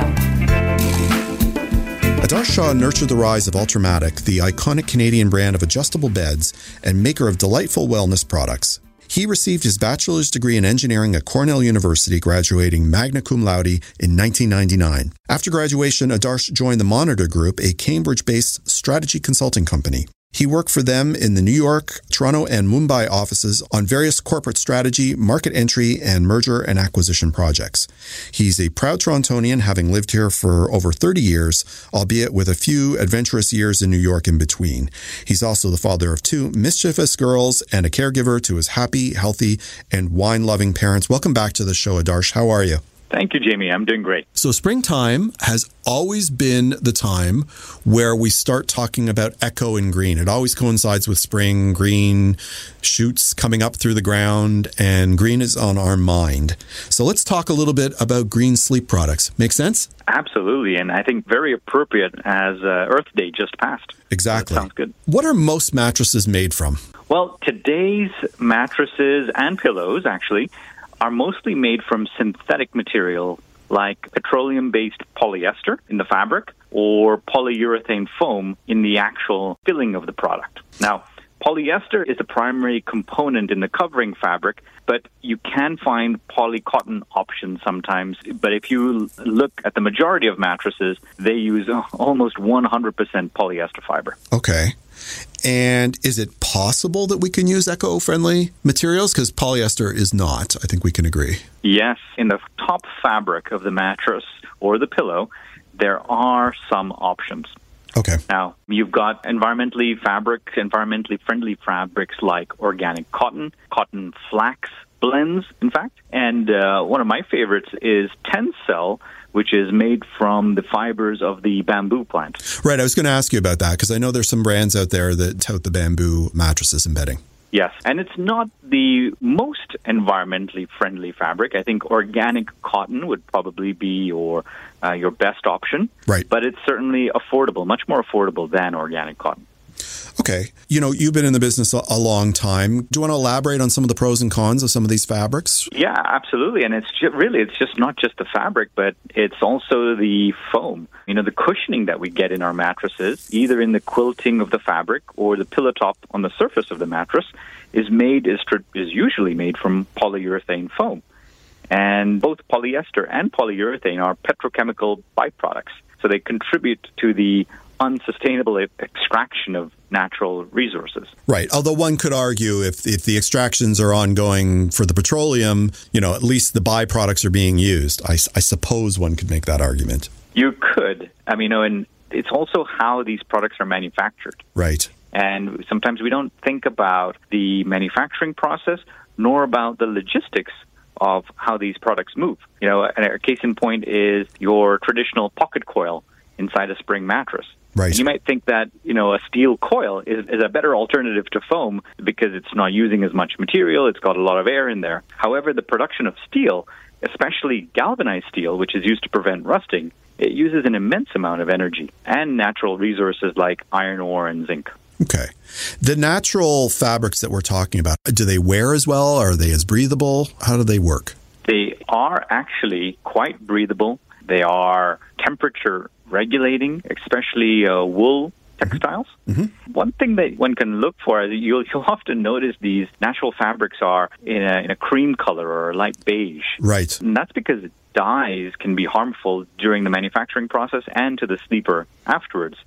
Adarsh Shah nurtured the rise of Ultramatic, the iconic Canadian brand of adjustable beds and maker of delightful wellness products. He received his bachelor's degree in engineering at Cornell University, graduating magna cum laude in 1999. After graduation, Adarsh joined the Monitor Group, a Cambridge based strategy consulting company. He worked for them in the New York, Toronto, and Mumbai offices on various corporate strategy, market entry, and merger and acquisition projects. He's a proud Torontonian, having lived here for over 30 years, albeit with a few adventurous years in New York in between. He's also the father of two mischievous girls and a caregiver to his happy, healthy, and wine loving parents. Welcome back to the show, Adarsh. How are you? Thank you, Jamie. I'm doing great. So, springtime has always been the time where we start talking about eco and green. It always coincides with spring, green shoots coming up through the ground, and green is on our mind. So, let's talk a little bit about green sleep products. Make sense? Absolutely. And I think very appropriate as uh, Earth Day just passed. Exactly. That sounds good. What are most mattresses made from? Well, today's mattresses and pillows actually are mostly made from synthetic material like petroleum based polyester in the fabric or polyurethane foam in the actual filling of the product. Now, polyester is the primary component in the covering fabric, but you can find polycotton options sometimes. But if you look at the majority of mattresses, they use almost 100% polyester fiber. Okay. And is it possible that we can use eco friendly materials? Because polyester is not, I think we can agree. Yes. In the top fabric of the mattress or the pillow, there are some options. Okay. Now, you've got environmentally fabric, environmentally friendly fabrics like organic cotton, cotton flax blends, in fact. And uh, one of my favorites is Tencel, which is made from the fibers of the bamboo plant. Right. I was going to ask you about that because I know there's some brands out there that tout the bamboo mattresses and bedding. Yes, and it's not the most environmentally friendly fabric. I think organic cotton would probably be your uh, your best option. Right. But it's certainly affordable, much more affordable than organic cotton. Okay. You know, you've been in the business a, long time. Do you want to elaborate on some of the pros and cons of some of these fabrics? Yeah, absolutely. And it's really, it's just not just the fabric, but it's also the foam. You know, the cushioning that we get in our mattresses, either in the quilting of the fabric or the pillow top on the surface of the mattress, is made is, is usually made from polyurethane foam. And both polyester and polyurethane are petrochemical byproducts. So they contribute to the unsustainable extraction of natural resources. Right. Although one could argue if, if the extractions are ongoing for the petroleum, you know, at least the byproducts are being used. I, I suppose one could make that argument. You could. I mean, you know, and it's also how these products are manufactured. Right. And sometimes we don't think about the manufacturing process nor about the logistics of how these products move. You know, a case in point is your traditional pocket coil inside a spring mattress. Right. You might think that you know a steel coil is, is a better alternative to foam because it's not using as much material. It's got a lot of air in there. However, the production of steel, especially galvanized steel, which is used to prevent rusting, it uses an immense amount of energy and natural resources like iron ore and zinc. Okay. The natural fabrics that we're talking about, do they wear as well? Are they as breathable? How do they work? They are actually quite breathable. They are temperature regulating, especially uh, wool textiles. Mm-hmm. One thing that one can look for, you'll, you'll often notice these natural fabrics are in a, in a cream color or a light beige. Right. And that's because dyes can be harmful during the manufacturing process and to the sleeper afterwards.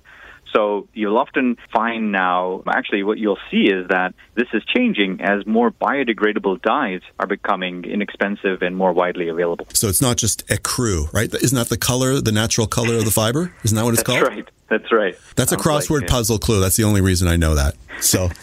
So you'll often find now, actually, what you'll see is that this is changing as more biodegradable dyes are becoming inexpensive and more widely available. So it's not just ecru, right? Isn't that the color, the natural color of the fiber? Isn't that what it's That's called? right. That's right. That's Sounds a crossword like, puzzle clue. That's the only reason I know that. So.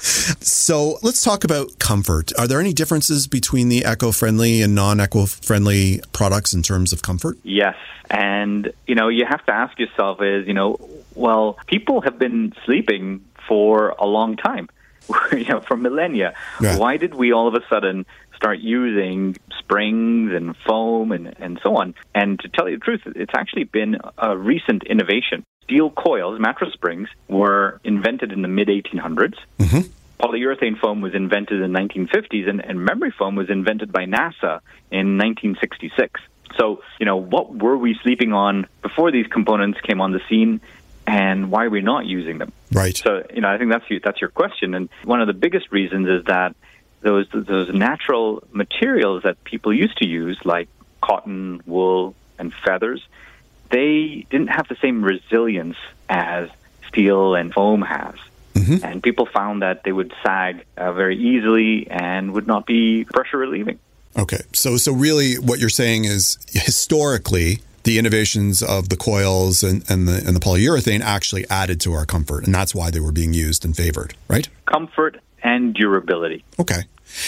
So let's talk about comfort. Are there any differences between the eco-friendly and non-eco-friendly products in terms of comfort? Yes, and you know you have to ask yourself is you know well people have been sleeping for a long time, you know for millennia. Yeah. Why did we all of a sudden start using springs and foam and, and so on? And to tell you the truth, it's actually been a recent innovation. Steel coils, mattress springs, were invented in the mid 1800s. Mm-hmm. Polyurethane foam was invented in the 1950s, and, and memory foam was invented by NASA in 1966. So, you know, what were we sleeping on before these components came on the scene, and why are we not using them? Right. So, you know, I think that's your, that's your question, and one of the biggest reasons is that those those natural materials that people used to use, like cotton, wool, and feathers, they didn't have the same resilience as steel and foam has. Mm-hmm. And people found that they would sag uh, very easily and would not be pressure relieving. Okay. So so really what you're saying is historically the innovations of the coils and, and the and the polyurethane actually added to our comfort and that's why they were being used and favored, right? Comfort and durability. Okay.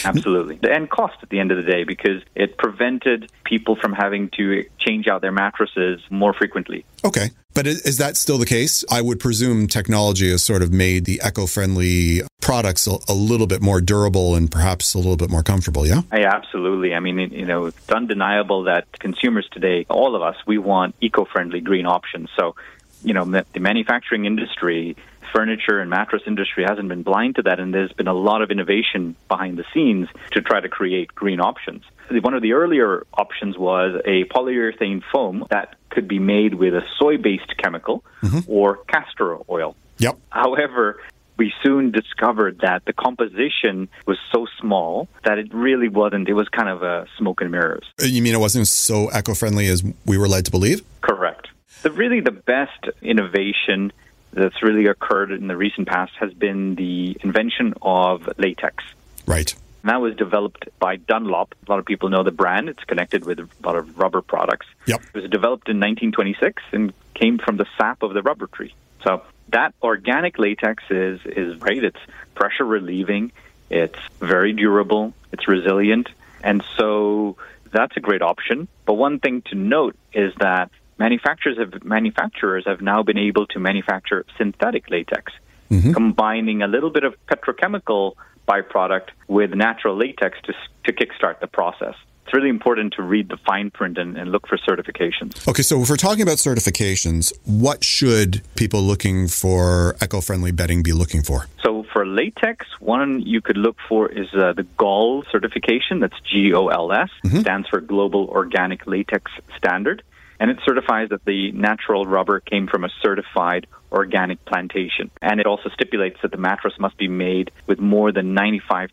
Absolutely. And cost at the end of the day because it prevented people from having to change out their mattresses more frequently. Okay. But is that still the case? I would presume technology has sort of made the eco friendly products a, a, little bit more durable and perhaps a little bit more comfortable, yeah? Yeah, absolutely. I mean, you know, it's undeniable that consumers today, all of us, we want eco friendly green options. So, you know, the manufacturing industry furniture and mattress industry hasn't been blind to that, and there's been a lot of innovation behind the scenes to try to create green options. One of the earlier options was a polyurethane foam that could be made with a soy based chemical mm-hmm. or castor oil. Yep. However, we soon discovered that the composition was so small that it really wasn't, it was kind of a smoke and mirrors. You mean it wasn't so eco friendly as we were led to believe? Correct. The, really, the best innovation that's really occurred in the recent past has been the invention of latex. Right. And that was developed by Dunlop. A lot of people know the brand. It's connected with a lot of rubber products. Yep. It was developed in 1926 and came from the sap of the rubber tree. So that organic latex is is great. It's pressure relieving. It's very durable. It's resilient, and so that's a great option. But one thing to note is that manufacturers have manufacturers have now been able to manufacture synthetic latex, mm-hmm. combining a little bit of petrochemical byproduct with natural latex to to kickstart the process it's really important to read the fine print and, and, look for certifications. Okay, so if we're talking about certifications, what should people looking for eco friendly bedding be looking for? So for latex, one you could look for is uh, the GOLS certification. That's G O L S, mm-hmm. stands for Global Organic Latex Standard and it certifies that the natural rubber came from a certified organic plantation. And it also stipulates that the mattress must be made with more than 95%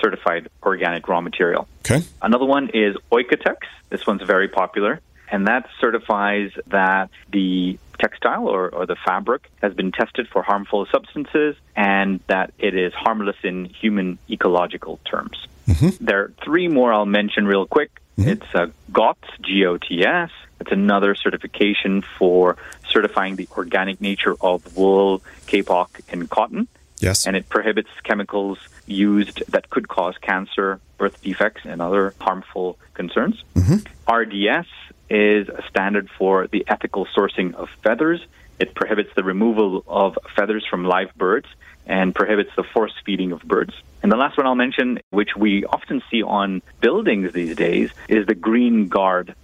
certified organic raw material. Okay. Another one is OEKO-TEX. This one's very popular. And that certifies that the textile or, or the fabric has been tested for harmful substances and that it is harmless in human ecological terms. Mm-hmm. There are three more I'll mention real quick. Mm-hmm. It's a GOTS, G-O-T-S. It's another certification for certifying the organic nature of wool, kapok, and cotton. Yes. And it prohibits chemicals used that could cause cancer, birth defects, and other harmful concerns. Mm-hmm. RDS is a standard for the ethical sourcing of feathers. It prohibits the removal of feathers from live birds and prohibits the force feeding of birds. And the last one I'll mention, which we often see on buildings these days, is the Green Guard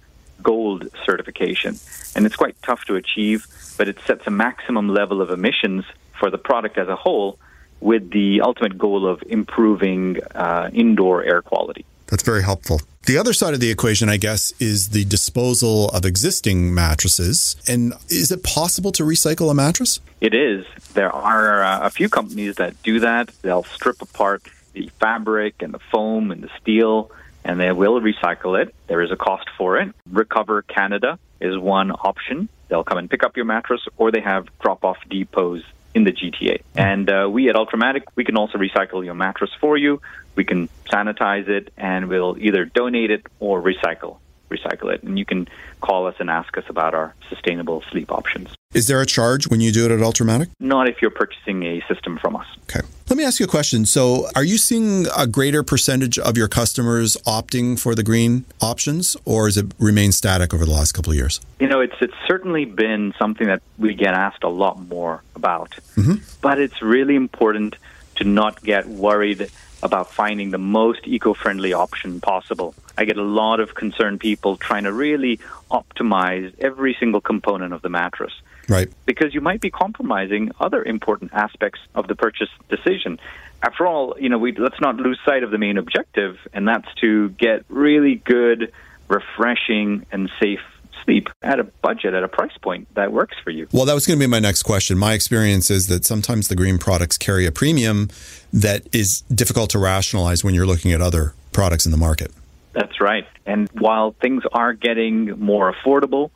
Gold certification. And it's quite tough to achieve, but it sets a maximum level of emissions for the product as a whole with the ultimate goal of improving uh, indoor air quality. That's very helpful. The other side of the equation, I guess, is the disposal of existing mattresses. And is it possible to recycle a mattress? It is. There are uh, a few companies that do that. They'll strip apart the fabric and the foam and the steel, and they will recycle it. There is a cost for it. Recover Canada is one option. They'll come and pick up your mattress, or they have drop off depots in the GTA. And uh, we at Ultramatic, we can also recycle your mattress for you. We can sanitize it, and we'll either donate it or recycle recycle it. And you can call us and ask us about our sustainable sleep options. Is there a charge when you do it at Ultramatic? Not if you're purchasing a system from us. Okay. Let me ask you a question. So, are you seeing a greater percentage of your customers opting for the green options, or has it remained static over the last couple of years? You know, it's it's certainly been something that we get asked a lot more about. Mm-hmm. But it's really important to not get worried about finding the most eco-friendly option possible. I get a lot of concerned people trying to really optimize every single component of the mattress. Right. Because you might be compromising other important aspects of the purchase decision. After all, you know, we let's not lose sight of the main objective, and that's to get really good, refreshing, and safe sleep at a budget, at a price point that works for you. Well, that was going to be my next question. My experience is that sometimes the green products carry a premium that is difficult to rationalize when you're looking at other products in the market. That's right. And while things are getting more affordable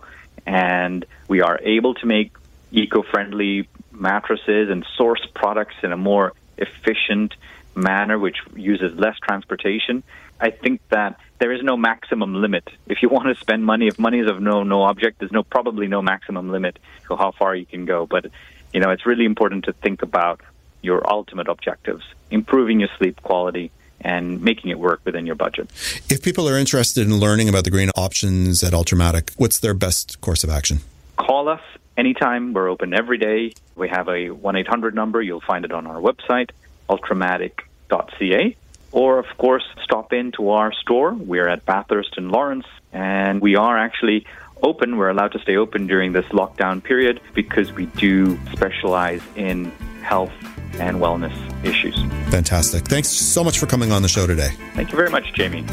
and we are able to make eco friendly mattresses and source products in a more efficient manner, which uses less transportation, I think that there is no maximum limit. If you want to spend money, if money is of no no object, there's no probably no maximum limit to how far you can go. But you know, it's really important to think about your ultimate objectives: improving your sleep quality, and making it work within your budget. If people are interested in learning about the green options at Ultramatic, what's their best course of action? Call us anytime. We're open every day. We have a 1 800 number. You'll find it on our website, ultramatic.ca. Or, of course, stop into our store. We're at Bathurst and Lawrence, and we are actually open. We're allowed to stay open during this lockdown period because we do specialize in health and wellness issues. Fantastic. Thanks so much for coming on the show today. Thank you very much, Jamie.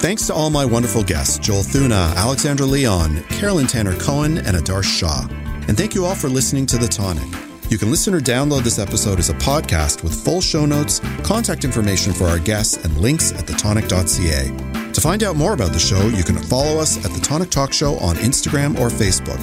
Thanks to all my wonderful guests Joel Thuna, Alexandra Leon, Carolyn Tanner Cohen, and Adarsh Shah. And thank you all for listening to The Tonic. You can listen or download this episode as a podcast with full show notes, contact information for our guests, and links at thetonic.ca. To find out more about the show, you can follow us at The Tonic Talk Show on Instagram or Facebook.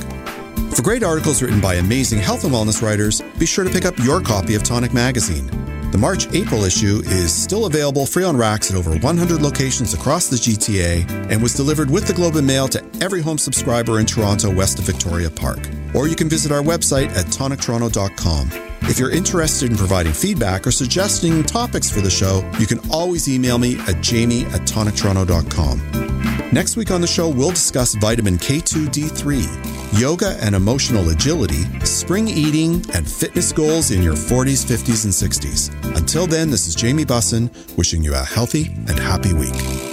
For great articles written by amazing health and wellness writers, be sure to pick up your copy of Tonic Magazine. The March April issue is still available free on racks at over 100 locations across the GTA and was delivered with the Globe and Mail to every home subscriber in Toronto west of Victoria Park. Or you can visit our website at tonictoronto.com. If you're interested in providing feedback or suggesting topics for the show, you can always email me at jamie at tonictoronto.com. Next week on the show, we'll discuss vitamin K2D3, yoga and emotional agility, spring eating, and fitness goals in your 40s, 50s, and 60s. Until then, this is Jamie Bussin wishing you a healthy and happy week.